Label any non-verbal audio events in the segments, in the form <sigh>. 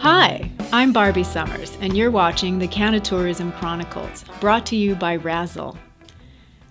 Hi, I'm Barbie Summers, and you're watching the Canatourism Chronicles, brought to you by Razzle.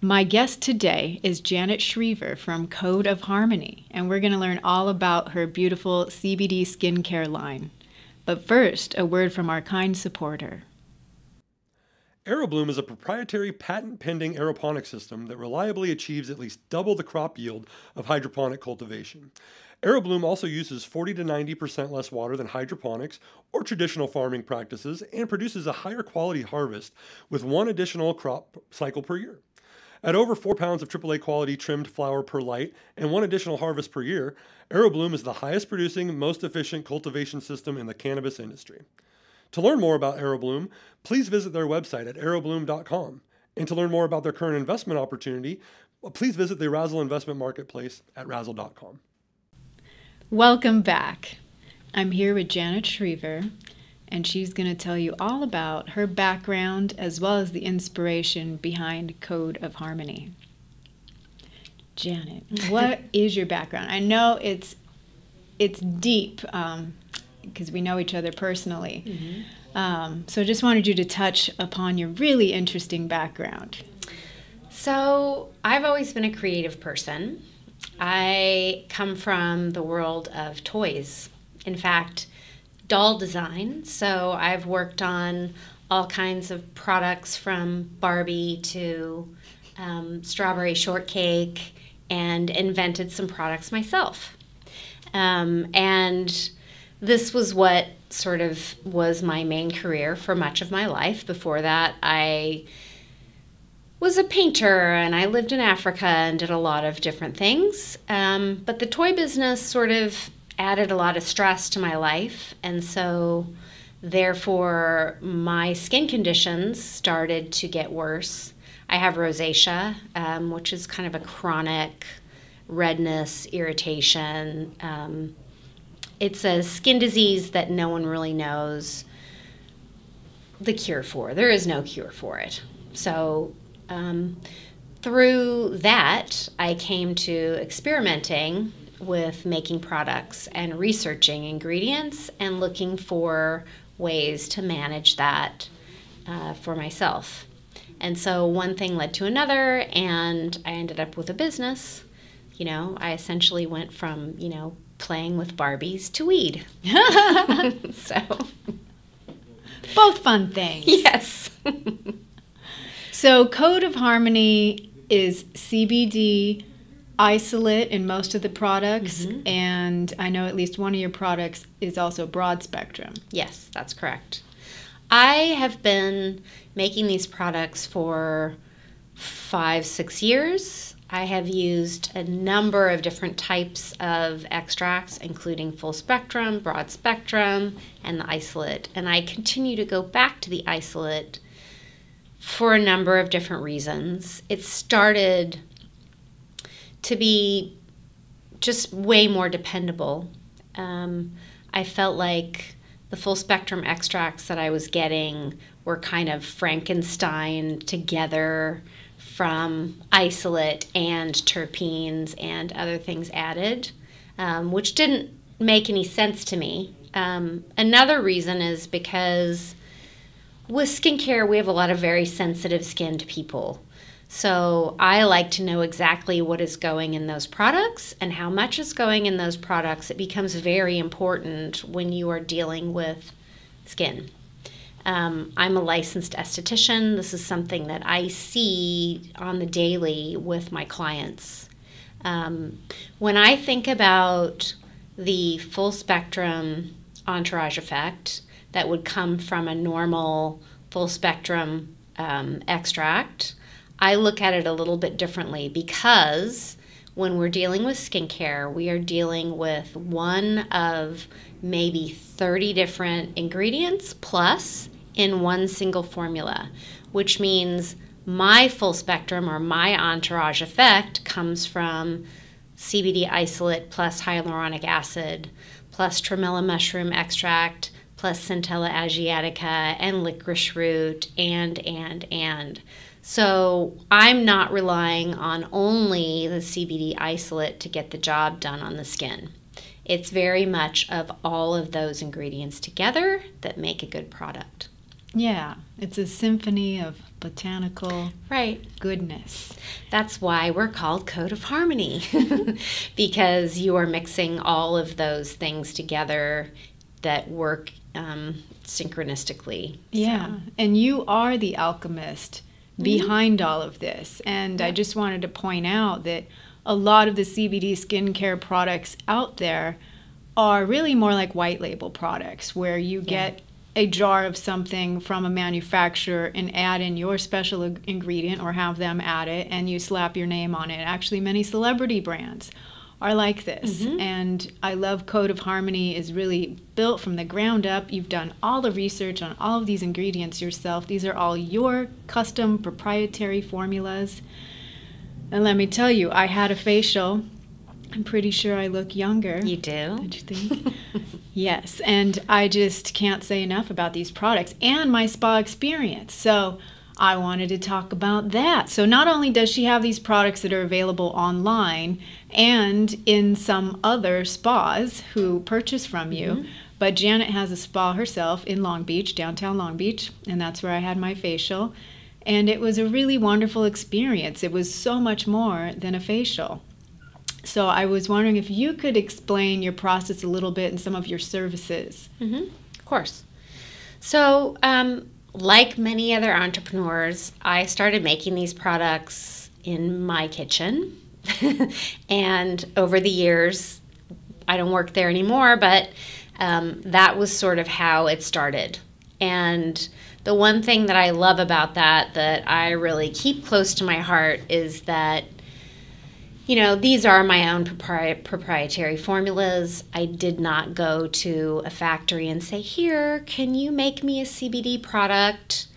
My guest today is Janet Schriever from Code of Harmony, and we're going to learn all about her beautiful CBD skincare line. But first, a word from our kind supporter. AeroBloom is a proprietary patent pending aeroponic system that reliably achieves at least double the crop yield of hydroponic cultivation. AeroBloom also uses 40 to 90% less water than hydroponics or traditional farming practices and produces a higher quality harvest with one additional crop cycle per year. At over 4 pounds of AAA quality trimmed flower per light and one additional harvest per year, AeroBloom is the highest producing, most efficient cultivation system in the cannabis industry. To learn more about AeroBloom, please visit their website at aerobloom.com. And to learn more about their current investment opportunity, please visit the Razzle Investment Marketplace at razzle.com. Welcome back. I'm here with Janet Shriver, and she's going to tell you all about her background as well as the inspiration behind Code of Harmony. Janet, <laughs> what is your background? I know it's it's deep because um, we know each other personally. Mm-hmm. Um, so I just wanted you to touch upon your really interesting background. So I've always been a creative person. I come from the world of toys. In fact, doll design. So I've worked on all kinds of products from Barbie to um, strawberry shortcake and invented some products myself. Um, and this was what sort of was my main career for much of my life. Before that, I was a painter and I lived in Africa and did a lot of different things. Um, but the toy business sort of added a lot of stress to my life. And so, therefore, my skin conditions started to get worse. I have rosacea, um, which is kind of a chronic redness, irritation. Um, it's a skin disease that no one really knows the cure for. There is no cure for it. So, um, through that, I came to experimenting with making products and researching ingredients and looking for ways to manage that uh, for myself. And so one thing led to another, and I ended up with a business. You know, I essentially went from, you know, playing with Barbies to weed. <laughs> so, both fun things. Yes. <laughs> So, Code of Harmony is CBD isolate in most of the products, mm-hmm. and I know at least one of your products is also broad spectrum. Yes, that's correct. I have been making these products for five, six years. I have used a number of different types of extracts, including full spectrum, broad spectrum, and the isolate. And I continue to go back to the isolate for a number of different reasons. It started to be just way more dependable. Um, I felt like the full spectrum extracts that I was getting were kind of Frankenstein together from isolate and terpenes and other things added, um, which didn't make any sense to me. Um, another reason is because with skincare, we have a lot of very sensitive skinned people. So I like to know exactly what is going in those products and how much is going in those products. It becomes very important when you are dealing with skin. Um, I'm a licensed esthetician. This is something that I see on the daily with my clients. Um, when I think about the full spectrum entourage effect, that would come from a normal full spectrum um, extract, I look at it a little bit differently because when we're dealing with skincare, we are dealing with one of maybe 30 different ingredients plus in one single formula, which means my full spectrum or my entourage effect comes from CBD isolate plus hyaluronic acid plus tremella mushroom extract plus Centella asiatica and licorice root and, and, and. So I'm not relying on only the CBD isolate to get the job done on the skin. It's very much of all of those ingredients together that make a good product. Yeah, it's a symphony of botanical Right. goodness. That's why we're called Code of Harmony, <laughs> because you are mixing all of those things together that work um, synchronistically. Yeah, and you are the alchemist behind all of this. And I just wanted to point out that a lot of the CBD skincare products out there are really more like white label products where you get a jar of something from a manufacturer and add in your special ingredient or have them add it and you slap your name on it. Actually, many celebrity brands are like this. Mm-hmm. And I love Code of Harmony is really built from the ground up. You've done all the research on all of these ingredients yourself. These are all your custom proprietary formulas. And let me tell you, I had a facial. I'm pretty sure I look younger. You do? Don't you think? <laughs> yes, and I just can't say enough about these products and my spa experience. So I wanted to talk about that. So not only does she have these products that are available online and in some other spas who purchase from you, but Janet has a spa herself in Long Beach, downtown Long Beach, and that's where I had my facial. And it was a really wonderful experience. It was so much more than a facial. So I was wondering if you could explain your process a little bit and some of your services. Of course. So, um, like many other entrepreneurs, I started making these products in my kitchen. <laughs> and over the years, I don't work there anymore, but um, that was sort of how it started. And the one thing that I love about that, that I really keep close to my heart, is that you know, these are my own propri- proprietary formulas. I did not go to a factory and say, Here, can you make me a CBD product?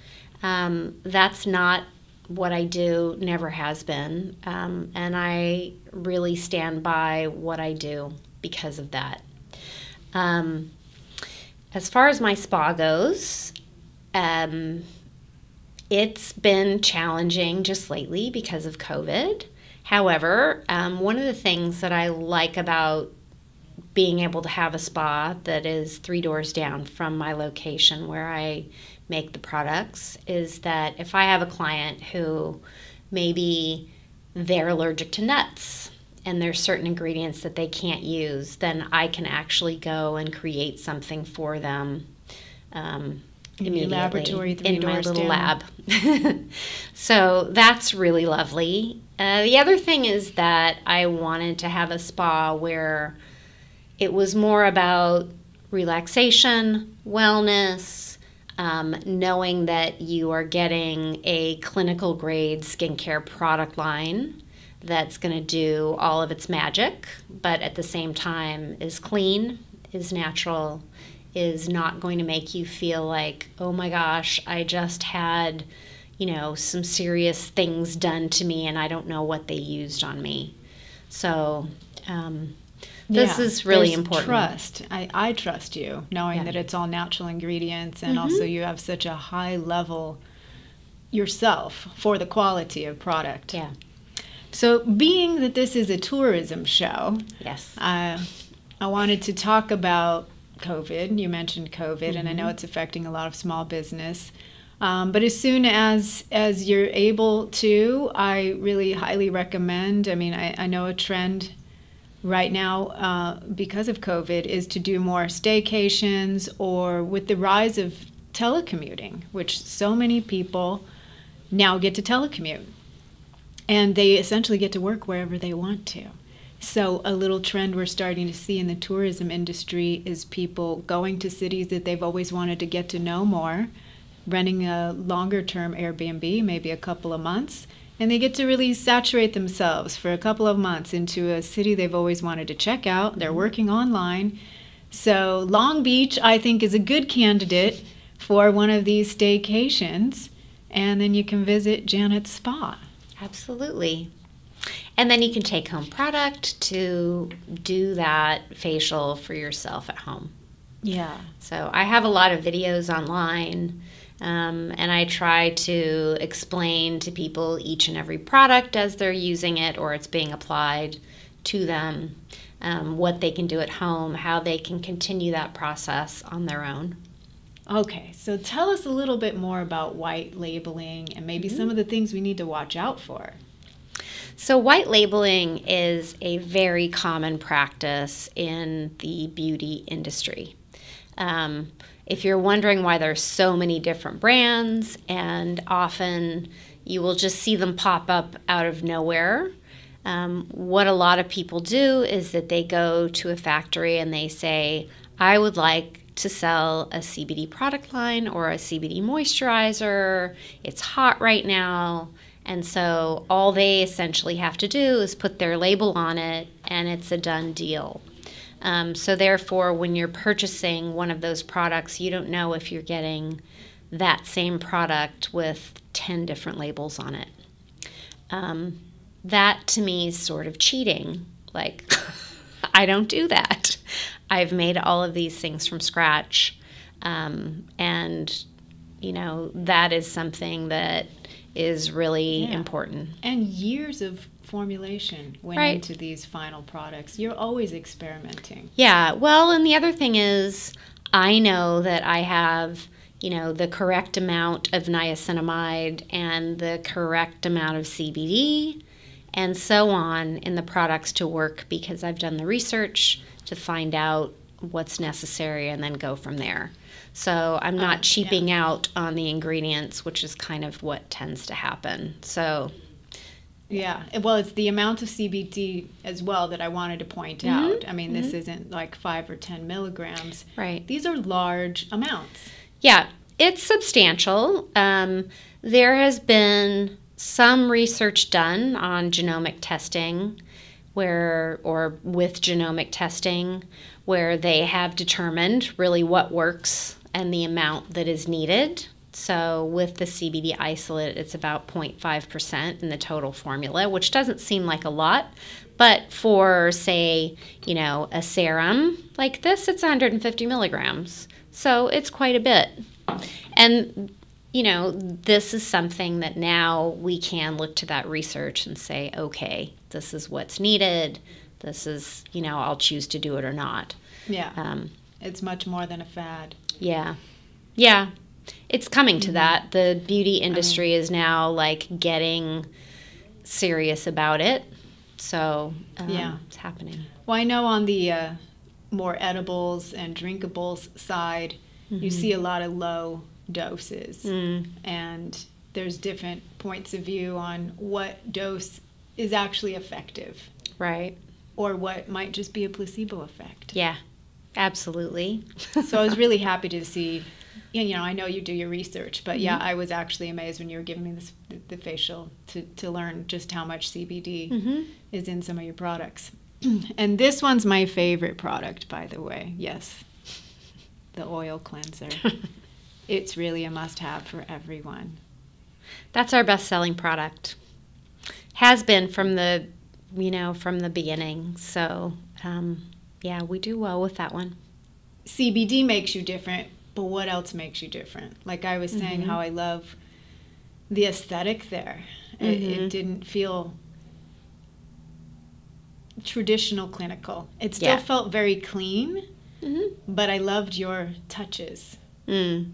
Um, that's not what I do, never has been. Um, and I really stand by what I do because of that. Um, as far as my spa goes, um, it's been challenging just lately because of COVID. However, um, one of the things that I like about being able to have a spa that is three doors down from my location where I make the products is that if I have a client who maybe they're allergic to nuts and there's certain ingredients that they can't use, then I can actually go and create something for them. Um, In immediately laboratory three in my little down. lab. <laughs> so that's really lovely. Uh, the other thing is that I wanted to have a spa where it was more about relaxation, wellness, um, knowing that you are getting a clinical grade skincare product line that's going to do all of its magic, but at the same time is clean, is natural, is not going to make you feel like, oh my gosh, I just had, you know, some serious things done to me and I don't know what they used on me. So, um, this Yeah, is really important. Trust. I, I trust you, knowing Yeah. that it's all natural ingredients and also you have such a high level yourself for the quality of product. Yeah. So, being that this is a tourism show, Yes. uh, I wanted to talk about COVID. You mentioned COVID, and I know it's affecting a lot of small business. Um, but as soon as as you're able to, I really highly recommend. I mean, I, I know a trend right now uh, because of COVID is to do more staycations or with the rise of telecommuting, which so many people now get to telecommute and they essentially get to work wherever they want to. So, a little trend we're starting to see in the tourism industry is people going to cities that they've always wanted to get to know more, renting a longer term Airbnb, maybe a couple of months, and they get to really saturate themselves for a couple of months into a city they've always wanted to check out. They're mm-hmm. working online. So, Long Beach, I think, is a good candidate for one of these staycations. And then you can visit Janet's Spa. Absolutely. And then you can take home product to do that facial for yourself at home. Yeah. So I have a lot of videos online, um, and I try to explain to people each and every product as they're using it or it's being applied to them um, what they can do at home, how they can continue that process on their own. Okay, so tell us a little bit more about white labeling and maybe some of the things we need to watch out for. So, white labeling is a very common practice in the beauty industry. Um, if you're wondering why there's so many different brands, and often you will just see them pop up out of nowhere, um, what a lot of people do is that they go to a factory and they say, I would like to sell a CBD product line or a CBD moisturizer. It's hot right now. And so all they essentially have to do is put their label on it and it's a done deal. Um, so, therefore, when you're purchasing one of those products, you don't know if you're getting that same product with 10 different labels on it. Um, that to me is sort of cheating. Like, <laughs> I don't do that. I've made all of these things from scratch. Um, and, you know, that is something that is really Yeah. important. And years of formulation went Right. into these final products. You're always experimenting. Yeah, well, and the other thing is, I know that I have, you know, the correct amount of niacinamide and the correct amount of CBD and so on in the products to work because I've done the research to find out what's necessary and then go from there. So I'm not Oh, cheaping out on the ingredients, which is kind of what tends to happen. So, Yeah, well, it's the amount of CBD as well that I wanted to point Mm-hmm. out. I mean, this isn't like five or 10 milligrams. right. These are large amounts. Yeah, it's substantial. Um, there has been some research done on genomic testing where or with genomic testing where they have determined really what works and the amount that is needed. So with the CBD isolate, it's about 0.5% in the total formula, which doesn't seem like a lot. But for, say, you know, a serum like this, it's 150 milligrams. So it's quite a bit. And, you know, this is something that now we can look to that research and say, okay, this is what's needed. This is, you know, I'll choose to do it or not. Yeah, Um, it's much more than a fad. yeah. Yeah. It's coming to that. The beauty industry is now like getting serious about it. So, um, Yeah. it's happening. Well, I know on the uh, more edibles and drinkables side, you see a lot of low doses. Mm, and there's different points of view on what dose is actually effective right. or what might just be a placebo effect. Yeah. Absolutely. so I was <laughs> really happy to see and, you know, I know you do your research, but yeah, I was actually amazed when you were giving me this the, the facial to, to learn just how much CBD hmm is in some of your products. <clears throat> and this one's my favorite product, by the way. Yes. The oil cleanser. <laughs> it's really a must have for everyone. That's our best selling product. Has been from the, you know, from the beginning. So, um, yeah, we do well with that one. CBD makes you different, but what else makes you different? Like I was saying, Mm-hmm. how I love the aesthetic there. It, Mhm. it didn't feel traditional clinical. It still Yeah. felt very clean, hmm but I loved your touches. Mm.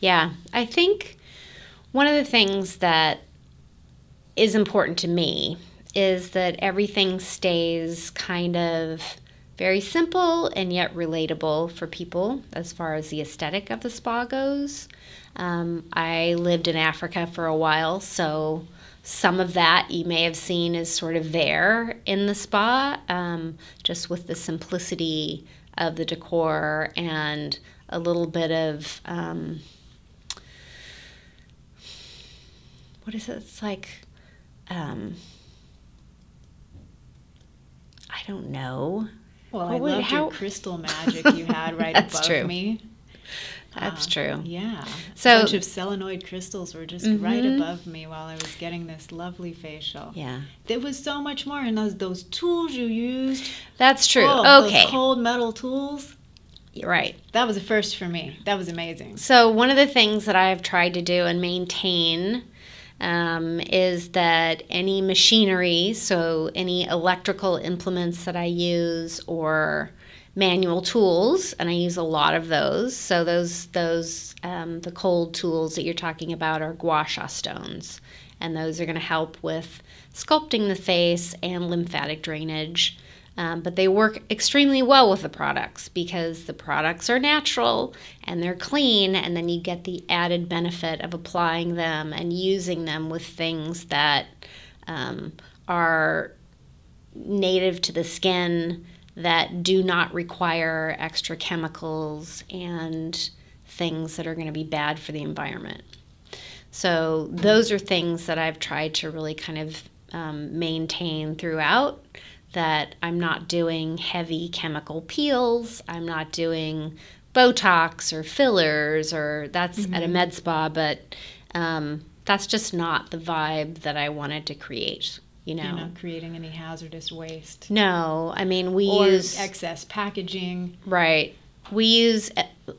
Yeah, I think one of the things that is important to me is that everything stays kind of very simple and yet relatable for people as far as the aesthetic of the spa goes. Um, I lived in Africa for a while, so some of that you may have seen is sort of there in the spa, um, just with the simplicity of the decor and a little bit of um, what is it? It's like um, I don't know. Well, What I would- loved how- your crystal <laughs> magic you had right above true. me. That's Uh, true. Yeah. So- a bunch of selenite crystals were just right Mhm. above me while I was getting this lovely facial. Yeah, There was so much more in those those tools you used. that's true. Oh, okay, Those cold metal tools. You're right. That was a first for me. That was amazing. So one of the things that I've tried to do and maintain um, is that any machinery, so any electrical implements that I use or manual tools, and I use a lot of those. So those those um, the cold tools that you're talking about are gua sha stones, and those are going to help with sculpting the face and lymphatic drainage. Um, but they work extremely well with the products because the products are natural and they're clean, and then you get the added benefit of applying them and using them with things that um, are native to the skin that do not require extra chemicals and things that are going to be bad for the environment. So, those are things that I've tried to really kind of um, maintain throughout that I'm not doing heavy chemical peels, I'm not doing Botox or fillers, or that's mm-hmm. at a mm-hmm. med spa, but um, that's just not the vibe that I wanted to create. You know, You're not creating any hazardous waste. No, I mean we or use excess packaging. Right. We use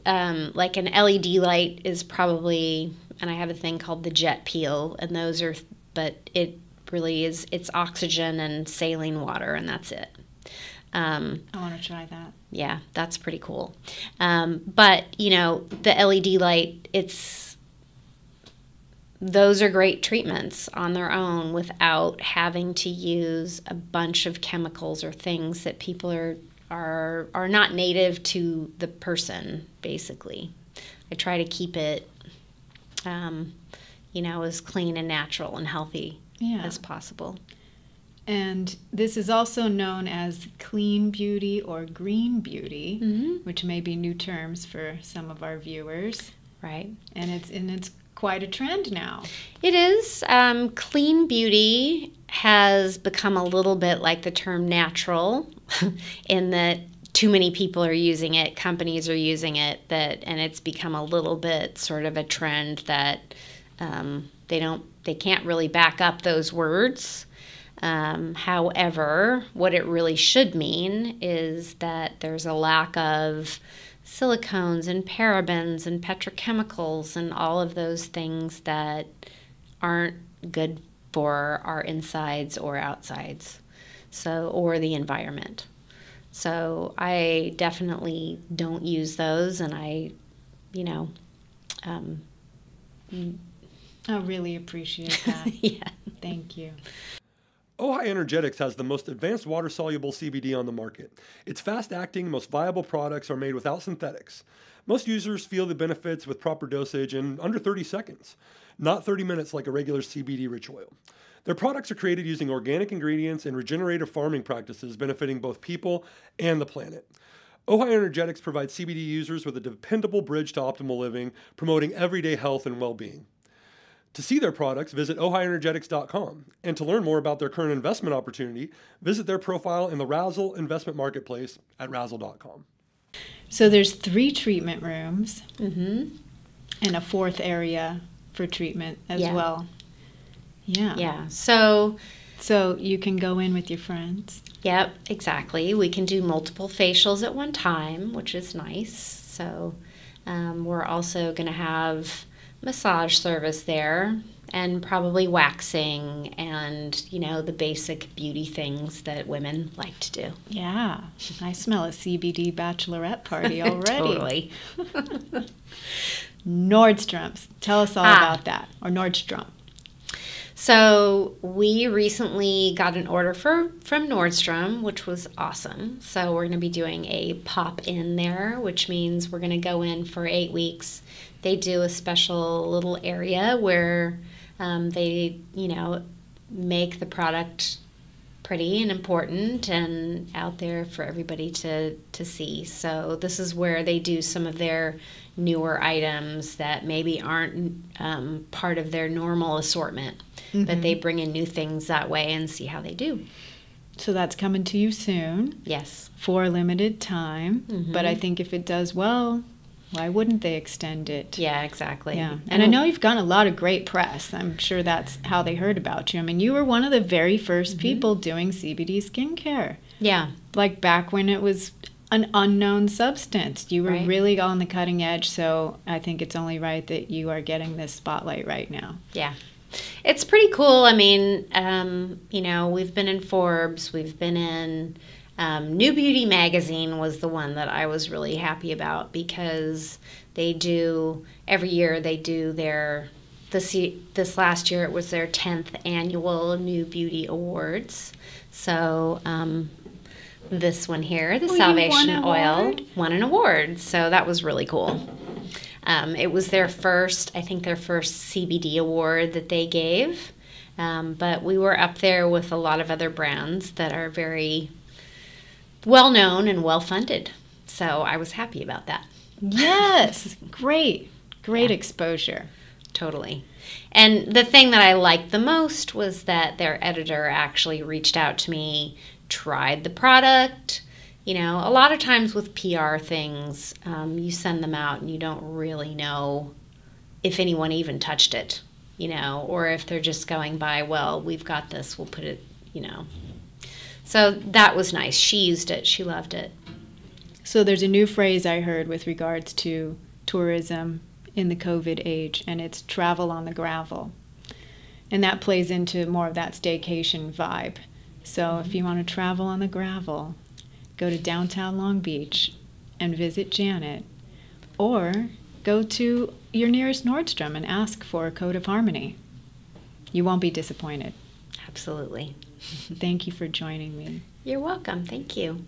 um, like an LED light is probably, and I have a thing called the jet peel, and those are, but it really is it's oxygen and saline water, and that's it. Um, I want to try that. Yeah, that's pretty cool. Um, but you know, the LED light, it's those are great treatments on their own without having to use a bunch of chemicals or things that people are are are not native to the person. Basically, I try to keep it, um, you know, as clean and natural and healthy yeah. as possible. And this is also known as clean beauty or green beauty, mm-hmm. which may be new terms for some of our viewers. Right. And it's and it's quite a trend now. It is. Um, clean beauty has become a little bit like the term natural, <laughs> in that too many people are using it, companies are using it, that and it's become a little bit sort of a trend that um, they don't they can't really back up those words. Um, however, what it really should mean is that there's a lack of silicones and parabens and petrochemicals and all of those things that aren't good for our insides or outsides so or the environment so i definitely don't use those and i you know um, I really appreciate <laughs> that. yeah. Thank you. Ojai Energetics has the most advanced water soluble CBD on the market. Its fast acting, most viable products are made without synthetics. Most users feel the benefits with proper dosage in under 30 seconds, not 30 minutes like a regular CBD rich oil. Their products are created using organic ingredients and regenerative farming practices benefiting both people and the planet. Ojai Energetics provides CBD users with a dependable bridge to optimal living, promoting everyday health and well being. To see their products, visit ojaienergetics.com. And to learn more about their current investment opportunity, visit their profile in the Razzle investment marketplace at razzle.com. So there's three treatment rooms mm-hmm. and a fourth area for treatment as yeah. well. Yeah. Yeah. So so you can go in with your friends. Yep, exactly. We can do multiple facials at one time, which is nice. So um, we're also going to have massage service there and probably waxing and you know the basic beauty things that women like to do. Yeah. I smell a cbd bachelorette party <laughs> already. Totally. <laughs> Nordstrom's. Tell us all ah. about that or nordstrom. So we recently got an order for from Nordstrom, which was awesome. So we're going to be doing a pop in there, which means we're going to go in for eight weeks they do a special little area where um, they, you know, make the product pretty and important and out there for everybody to to see. So this is where they do some of their newer items that maybe aren't um, part of their normal assortment, mm-hmm. but they bring in new things that way and see how they do. So that's coming to you soon. Yes. For a limited time. Mm-hmm. But I think if it does well, why wouldn't they extend it? Yeah, exactly. Yeah. And I know you've gotten a lot of great press. I'm sure that's how they heard about you. I mean, you were one of the very 1st mm-hmm. people doing CBD skincare. Yeah. Like back when it was an unknown substance. You were right. really on the cutting edge, so I think it's only right that you are getting this spotlight right now. Yeah. It's pretty cool. I mean, um, you know, we've been in Forbes, we've been in um, New Beauty Magazine was the one that I was really happy about because they do every year they do their this this last year it was their 10th annual New Beauty Awards. So um, this one here, the Oh, Salvation won Oil, award? won an award. So that was really cool. Um, it was their first, I think, their first CBD award that they gave. Um, but we were up there with a lot of other brands that are very well known and well funded. So I was happy about that. Yes, <laughs> great, great Yeah. exposure. Totally. And the thing that I liked the most was that their editor actually reached out to me, tried the product. You know, a lot of times with PR things, um, you send them out and you don't really know if anyone even touched it, you know, or if they're just going by, well, we've got this, we'll put it, you know. So that was nice. She used it, she loved it. So there's a new phrase I heard with regards to tourism in the COVID age, and it's travel on the gravel. And that plays into more of that staycation vibe. So if you want to travel on the gravel, go to downtown Long Beach and visit Janet, or go to your nearest Nordstrom and ask for a Code of Harmony. You won't be disappointed. Absolutely. Thank you for joining me. You're welcome. Thank you.